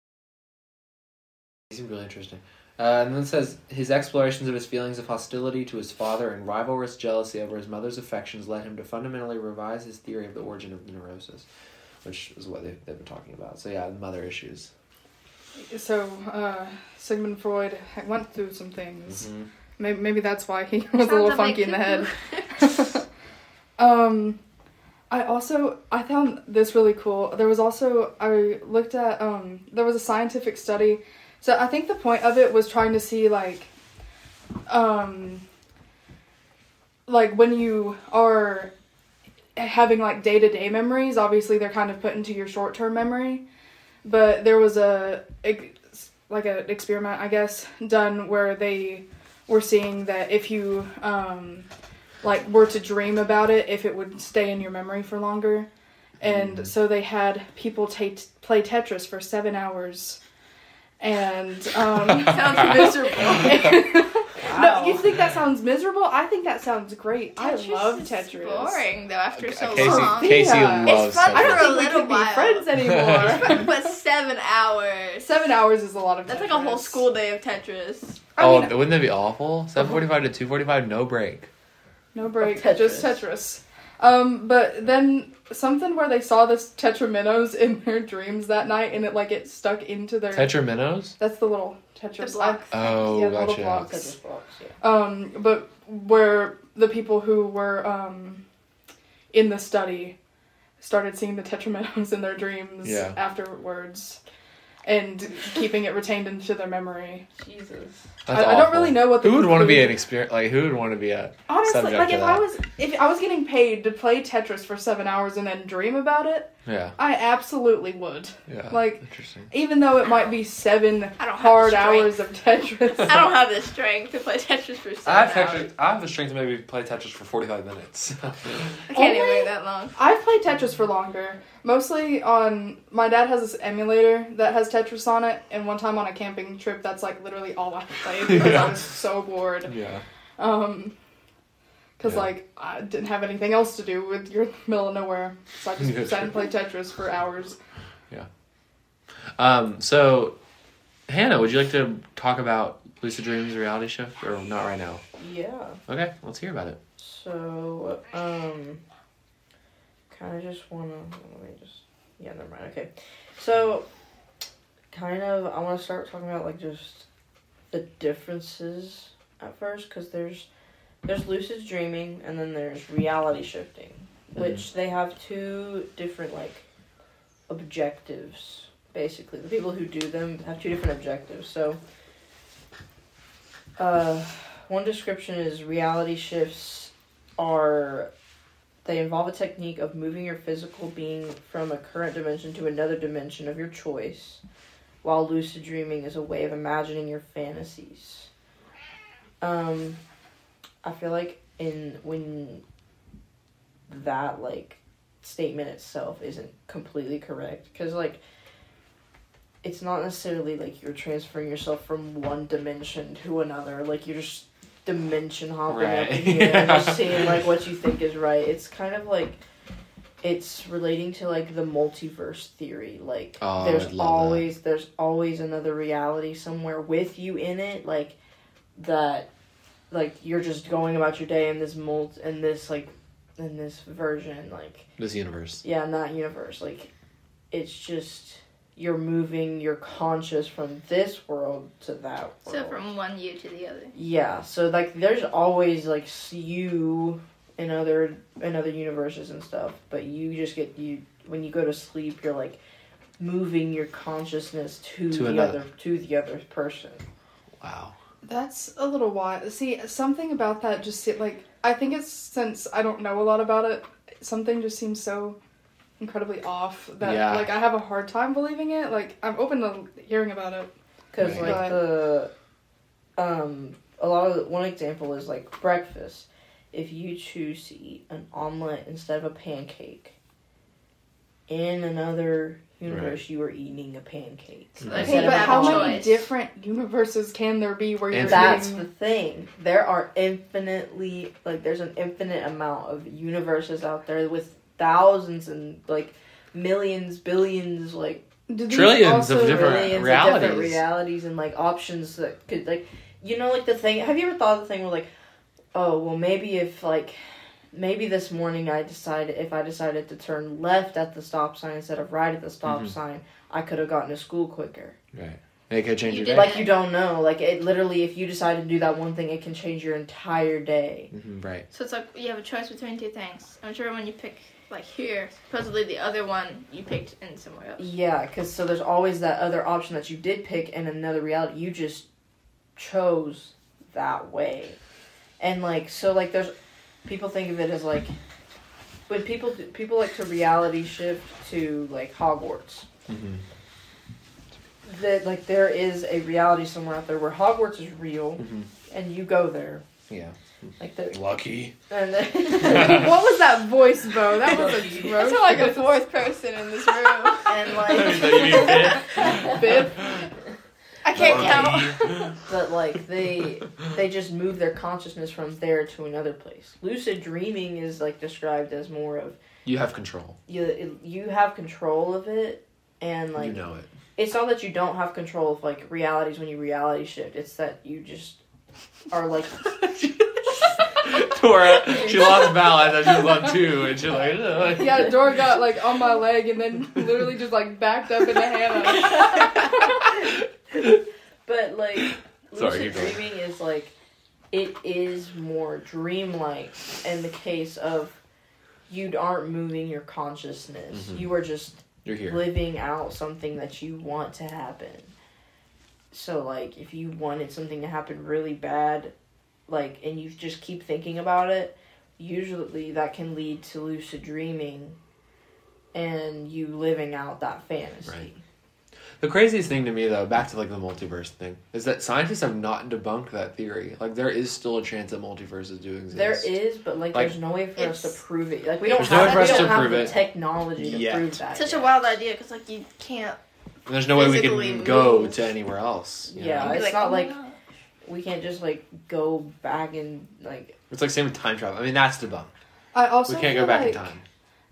he seemed really interesting. Uh, and then it says his explorations of his feelings of hostility to his father and rivalrous jealousy over his mother's affections led him to fundamentally revise his theory of the origin of neurosis, which is what they've, they've been talking about. So yeah, mother issues. so uh sigmund freud went through some things Mhm. maybe, maybe that's why he (laughs) was a Sounds little a bit funky in the head (laughs) um i also i found this really cool there was also i looked at um there was a scientific study so i think the point of it was trying to see like um like when you are having like day-to-day memories obviously they're kind of put into your short-term memory but there was a like an experiment i guess done where they were seeing that if you um like were to dream about it if it would stay in your memory for longer and Mm. so they had people ta play tetris for seven hours and um (laughs) Sounds miserable. (laughs) No, you think that sounds miserable? I think that sounds great. I love is Tetris. boring though after Okay, so Casey, long. Casey Yeah. loves It's fun I don't Tetris. for a think we little could be friends anymore. (laughs) but seven hours. Seven hours is a lot of. That's like a whole school day of Tetris. I oh, mean, wouldn't that be awful? Seven forty-five to two forty-five, no break. no break, Tetris. just Tetris. Um, but then something where they saw this Tetraminos in their dreams that night, and it like it stuck into their. tetraminos. That's the little Tetris. The block. Oh, Yeah, the little blocks. Tetris blocks, yeah. Um, but where the people who were um, in the study started seeing the Tetraminos in their dreams Yeah. afterwards, and keeping it retained into their memory. Jesus. That's I, I don't really know what. The Who would want to be an experience? Like, who would want to be a? Honestly, subject like if that? I was if I was getting paid to play Tetris for seven hours and then dream about it, Yeah, I absolutely would. yeah. Like- interesting. Even though it might be seven I don't hard hours of Tetris. I don't have the strength to play Tetris for seven I have hours. Tetris. I have the strength to maybe play Tetris for forty-five minutes. (laughs) I can't even Only- make that long. I've played Tetris for longer. Mostly on my dad has this emulator that has Tetris on it, and one time on a camping trip, that's like literally all I played because (laughs) Yeah. I was so bored. yeah. Um, because Yeah. like I didn't have anything else to do with your middle of nowhere, so I just (laughs) sat and played Tetris for hours. Yeah. Um. So, Hannah, would you like to talk about Lucid Dreams reality shift, or not right now? Yeah. Okay, let's hear about it. So, um, kind of just wanna let me just yeah, never mind. Okay, so kind of I want to start talking about like just the differences at first because there's there's lucid dreaming and then there's reality shifting, which they have two different like objectives. Basically, the people who do them have two different objectives. So, uh, one description is reality shifts are they involve a technique of moving your physical being from a current dimension to another dimension of your choice, while lucid dreaming is a way of imagining your fantasies. Um, I feel like in when that like statement itself isn't completely correct because like it's not necessarily like you're transferring yourself from one dimension to another like you're just dimension hopping up in Right. here and Yeah. just (laughs) seeing like what you think is right it's kind of like it's relating to like the multiverse theory like Oh, there's always there's always another reality somewhere with you in it like that like you're just going about your day in this mold in this like in this version like This universe. yeah, in that universe. Like, it's just you're moving your conscious from this world to that world. So from one you to the other. yeah, so like there's always like s- you in other in other universes and stuff, but you just get you when you go to sleep, you're like moving your consciousness to, To the another. other to the other person. Wow. That's a little wild. See, something about that just se- like I think it's since I don't know a lot about it, something just seems so incredibly off that Yeah. like I have a hard time believing it. Like I'm open to hearing about it. Because Right. like the, um, a lot of one example is like breakfast. If you choose to eat an omelet instead of a pancake, in another universe you are eating a pancake. So hmm. Okay, but how a many choice. different universes can there be where you're That's eating? the thing. There are infinitely like there's an infinite amount of universes out there with thousands and like millions, billions, like Trillions of also- different- millions of realities. different realities and like options that could like you know like the thing have you ever thought of the thing where like oh well maybe if like maybe this morning I decided if I decided to turn left at the stop sign instead of right at the stop Mhm. sign I could have gotten to school quicker Right. It could change You your day. like you don't know like it literally if you decide to do that one thing it can change your entire day Mhm, right. So it's like you have a choice between two things. I'm sure when you pick like here, supposedly the other one you picked in somewhere else. Yeah, because so there's always that other option that you did pick in another reality. You just chose that way, and like so, like there's people think of it as like when people people like to reality shift to like Hogwarts. hmm That like there is a reality somewhere out there where Hogwarts is real, hmm and you go there. Yeah. Like the Lucky. and (laughs) (laughs) what was that voice, Bo? That was I feel like a fourth person in this room. and (laughs) like Biff. I I can't count. (laughs) but like they they just move their consciousness from there to another place. Lucid dreaming is like described as more of You have control. you you have control of it and like you know it. it's not that you don't have control of like realities when you reality shift. It's that you just are like (laughs) (laughs) Dora, she lost balance as she was on two, and she's like, "Ugh." Yeah, Dora got like on my leg and then literally just like backed up into Hannah. (laughs) but like (coughs) lucid going. dreaming is like it is more dreamlike in the case of you aren't moving your consciousness. Mhm. You are just You're here. living out something that you want to happen. So like if you wanted something to happen really bad, like and you just keep thinking about it, usually that can lead to lucid dreaming and you living out that fantasy. Right. The craziest thing to me, though, back to like the multiverse thing, is that scientists have not debunked that theory. Like, there is still a chance that multiverses do exist. There is, but like, Like, there's no way for us to prove it. Like we don't There's no have, way for we us don't to have prove the it technology to yet. prove that. Such a wild idea because like you can't. And there's no way we can move. go to anywhere else. you Yeah, know? it's like, not oh like- gosh. We can't just like go back and like. It's like same with time travel. I mean, that's debunked. I also We can't go back like in time.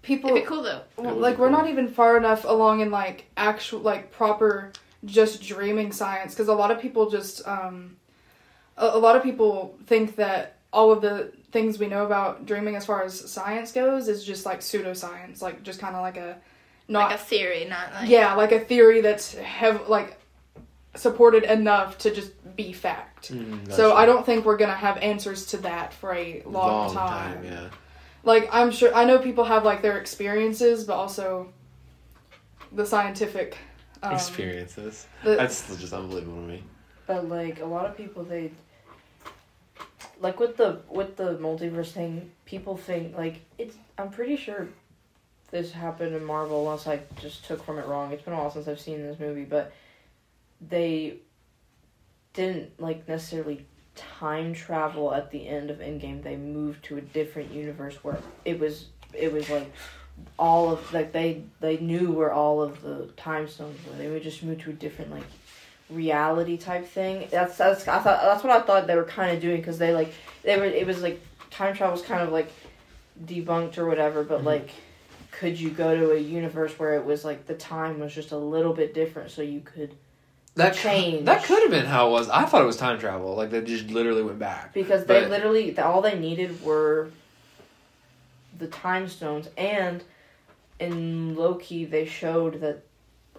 People It'd be cool though. Well, like be we're cool. not even far enough along in like actual like proper just dreaming science because a lot of people just um a, a lot of people think that all of the things we know about dreaming as far as science goes is just like pseudoscience like just kind of like a not like a theory, not like yeah like a theory that's have like supported enough to just be fact Mm, so true. i don't think we're gonna have answers to that for a long, time Yeah. Like i'm sure i know people have like their experiences but also the scientific um, Experiences. the- That's just unbelievable to me. But like a lot of people, they like with the with the multiverse thing. People think like it's. I'm pretty sure this happened in Marvel. Unless I just took from it wrong. It's been a while since I've seen this movie, but they didn't like necessarily time travel at the end of Endgame. They moved to a different universe where it was it was like all of like they they knew where all of the time stones were. They would just move to a different like reality type thing. That's that's I thought that's what I thought they were kind of doing because they like they were it was like time travel was kind of like debunked or whatever, but Mhm. like could you go to a universe where it was like the time was just a little bit different so you could That Change. That could have been how it was. I thought it was time travel. Like they just literally went back. because they But- literally all they needed were the time stones and in Loki they showed that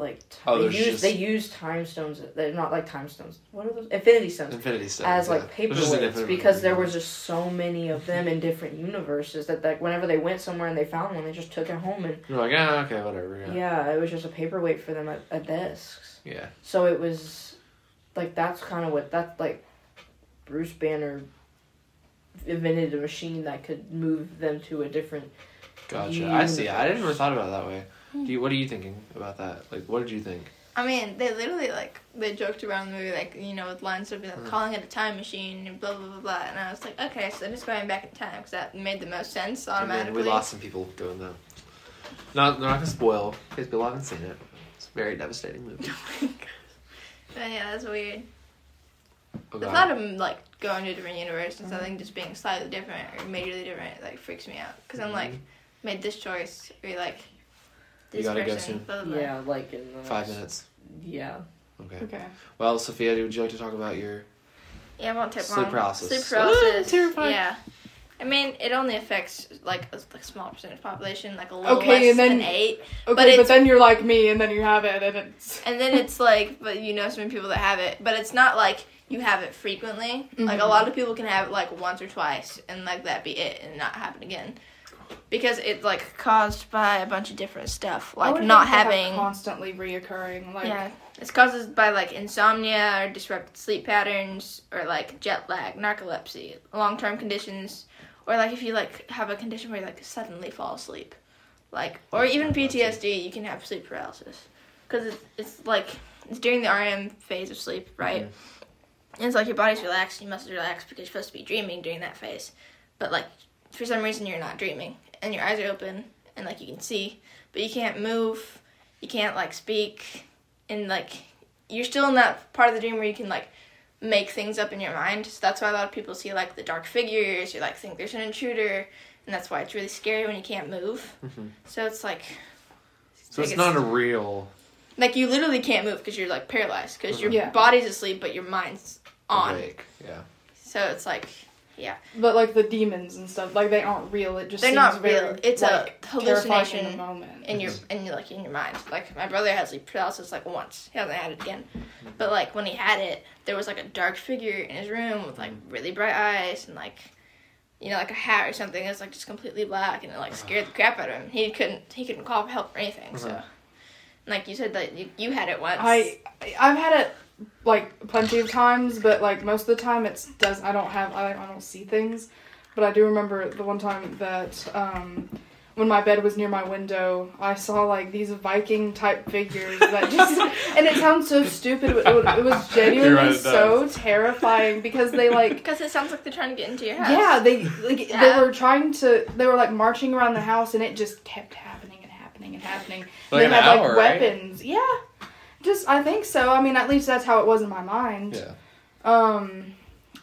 like t- Oh, they use just- they used time stones they're not like time stones what are those infinity stones Infinity Stones as yeah. like paperweights because there was just so many of them in different universes that like whenever they went somewhere and they found one they just took it home and You're like, ah, okay, whatever. Yeah. yeah, it was just a paperweight for them at, at desks Yeah. so it was like that's kind of what that like Bruce Banner invented a machine that could move them to a different Gotcha. I see. I Universe. never thought about it that way. Do you, what are you thinking about that? Like, what did you think? I mean, they literally like they joked around the movie, like you know, with lines of like Mm. calling it a time machine and blah blah blah blah. And I was like, okay, so they're just going back in time because that made the most sense And then automatically. we lost some people doing that. Not, they're not gonna spoil because people haven't seen it. It's a very devastating movie. (laughs) But yeah, that's weird. Oh, The thought of like going to a different universe and something just being slightly different or majorly different like freaks me out because I'm like made this choice or like You gotta go soon. Yeah like in the Five next- minutes. yeah Okay. okay Well, Sophia, would you like to talk about your? Yeah, it won't take Sleep long. paralysis. Sleep paralysis. terrifying. Yeah. I mean, it only affects like a, like, small percentage of population, like a little Okay, less and then- than eight. okay but, it's- then you're like me and then you have it and it's (laughs) And then it's like, but you know, so many people that have it, but it's not like you have it frequently. Like a Mhm. lot of people can have it like once or twice, and like that be it, and not happen again, because it's like caused by a bunch of different stuff, like would not think they have having. constantly reoccurring like yeah, it's caused by like insomnia or disrupted sleep patterns or like jet lag, narcolepsy, long term conditions, or like if you like have a condition where you like suddenly fall asleep, like or even PTSD, you can have sleep paralysis because it's, it's like it's during the REM phase of sleep, right? And it's like your body's relaxed, you must relax because you're supposed to be dreaming during that phase, but like for some reason you're not dreaming and your eyes are open and like you can see, but you can't move, you can't like speak and like you're still in that part of the dream where you can like make things up in your mind. So that's why a lot of people see like the dark figures or like think there's an intruder, and that's why it's really scary when you can't move. Mhm. So it's like So it's like not a real like you literally can't move because you're like paralyzed because your Yeah. body's asleep but your mind's on. awake. Yeah. So it's like But like the demons and stuff, like they aren't real. It just They're seems not very, real. It's a like, terrifying in hallucination the moment. in your in your, like in your mind. Like my brother has sleep paralysis like once. He hasn't had it again. But like when he had it, there was like a dark figure in his room with like really bright eyes and like you know like a hat or something that's like just completely black and it like scared the crap out of him. He couldn't he couldn't call for help or anything. So Uh-huh. like you said that you, you had it once. I I've had it like plenty of times, but like most of the time it's does I don't have I, I don't see things. But I do remember the one time that um when my bed was near my window, I saw like these Viking type figures that just (laughs) and it sounds so stupid. but it, it was (laughs) genuinely right, it so terrifying because they like (laughs) because it sounds like they're trying to get into your house. Yeah, they like they were trying to. They were like marching around the house, and it just kept happening and happening and happening. Like they an had hour, like right? weapons. Yeah, just I think so. I mean, at least that's how it was in my mind. Yeah. Um,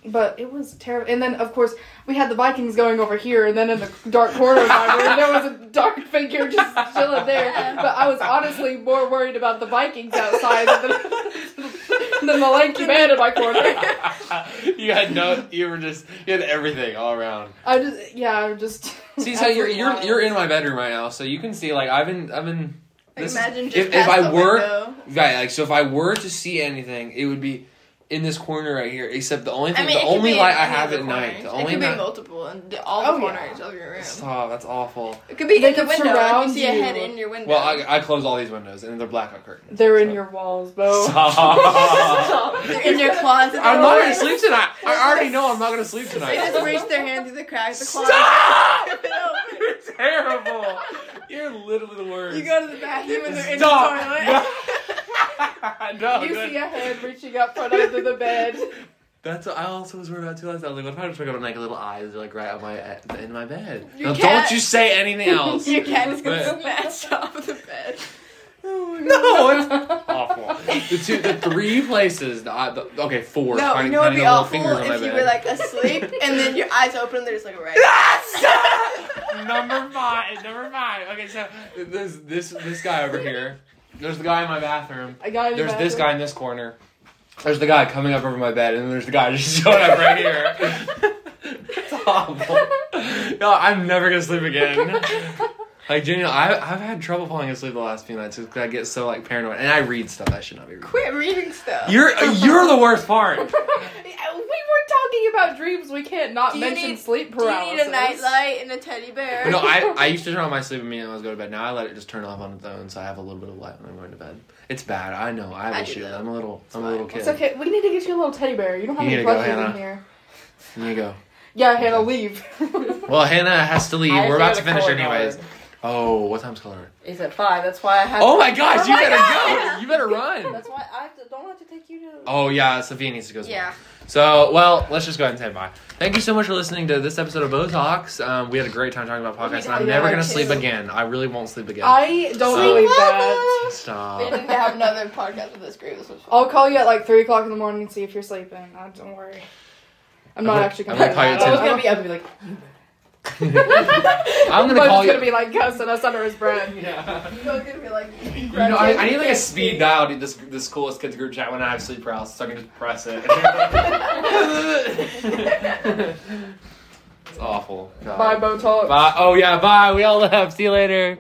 but it was terrible. And then of course we had the Vikings going over here, and then in the dark corner of my room there was a dark figure just chilling there. But I was honestly more worried about the Vikings outside than, (laughs) than the lanky man in my corner. (laughs) you had no. You were just. You had everything all around. I just yeah, I'm just. See, so you're you're (laughs) you're in my bedroom right now, so you can see like I've been I've been. Like, this- imagine just if, if I were window. right, like so, if I were to see anything, it would be in this corner right here. Except the only I thing, mean, the only light I have at the night, corners. the it only could be night. multiple in the, all the Oh, yeah. corners of your room. Stop, that's awful. It could be They in the could window. Like surround you see a head in your window. Well, I, I close all these windows and they're blackout curtains. They're in your walls, Bo. Stop. (laughs) They're (laughs) in your closet. I'm not gonna sleep (laughs) tonight. I already know I'm not gonna sleep tonight. They just reach their hand through the cracks of the closet. Stop! Terrible. (laughs) You're literally the worst. You go to the bathroom and they're in the toilet. (laughs) (laughs) No. you good. see a head reaching up from under the bed. That's what I also was worried about too. last night. I was like, what if I just wake up and like little eyes are like right on my in my bed? Your Now, cat- don't you say anything else. Your cat is gonna But- snatch off the bed. Oh no, it's (laughs) awful. The two, the three places. The, uh, the, okay, four. No, counting- you know it'd be counting the little awful fingers on my if you bed. were like asleep (laughs) and then your eyes open and there's like a red. (laughs) number five. Number five. Okay, so this this this guy over here. There's the guy in my bathroom. I got There's this guy in this corner. There's the guy coming up over my bed, and then there's the guy just showing up right here. it's awful. No, I'm never gonna sleep again. Like genuinely, I I've had trouble falling asleep the last few nights because I get so like paranoid, and I read stuff that should not be reading. Quit reading stuff. You're uh, you're the worst part. (laughs) we were talking about dreams. We can't not Do mention need- sleep Do you need a nightlight and a teddy bear? No, I, I (laughs) used to turn on my sleep immediately when I was going to bed. Now I let it just turn off on its own, so I have a little bit of light when I'm going to bed. It's bad. I know. I have I do issues. I'm a little. I'm a little kid. It's okay. We need to get you a little teddy bear. You don't have You any need plushies in here. Here you go. Yeah, Hannah, leave. Well, Hannah has to leave. I We're about to to finish anyways. guard. Oh, what time's color? It's at five. That's why I have. Oh my gosh, Oh you my better God. go. You better run. That's why I have to, don't have to take you to. Oh yeah, Sophia needs to go. as well. Yeah. So, well, let's just go ahead and say bye. Thank you so much for listening to this episode of BoTalks. Um, we had a great time talking about podcasts, and I'm Yeah, never gonna too. sleep again. I really won't sleep again. I don't So- believe that. We need to have another podcast with this group. This was. I'll call you at like three o'clock in the morning and see if you're sleeping. Uh, don't worry. I'm not I'm actually gonna- gonna. I'm gonna call you that. I was gonna be. I was gonna be like. (laughs) I'm gonna Bud's call you. gonna be like cussing us under his breath. Yeah. It's gonna be like. You know, I, I need like a speed dial to this this coolest kids group chat when I have sleep paralysis, so I can just press it. (laughs) it's awful. God. Bye, Bo Talk. Bye. Oh yeah, bye. We all left. See you later.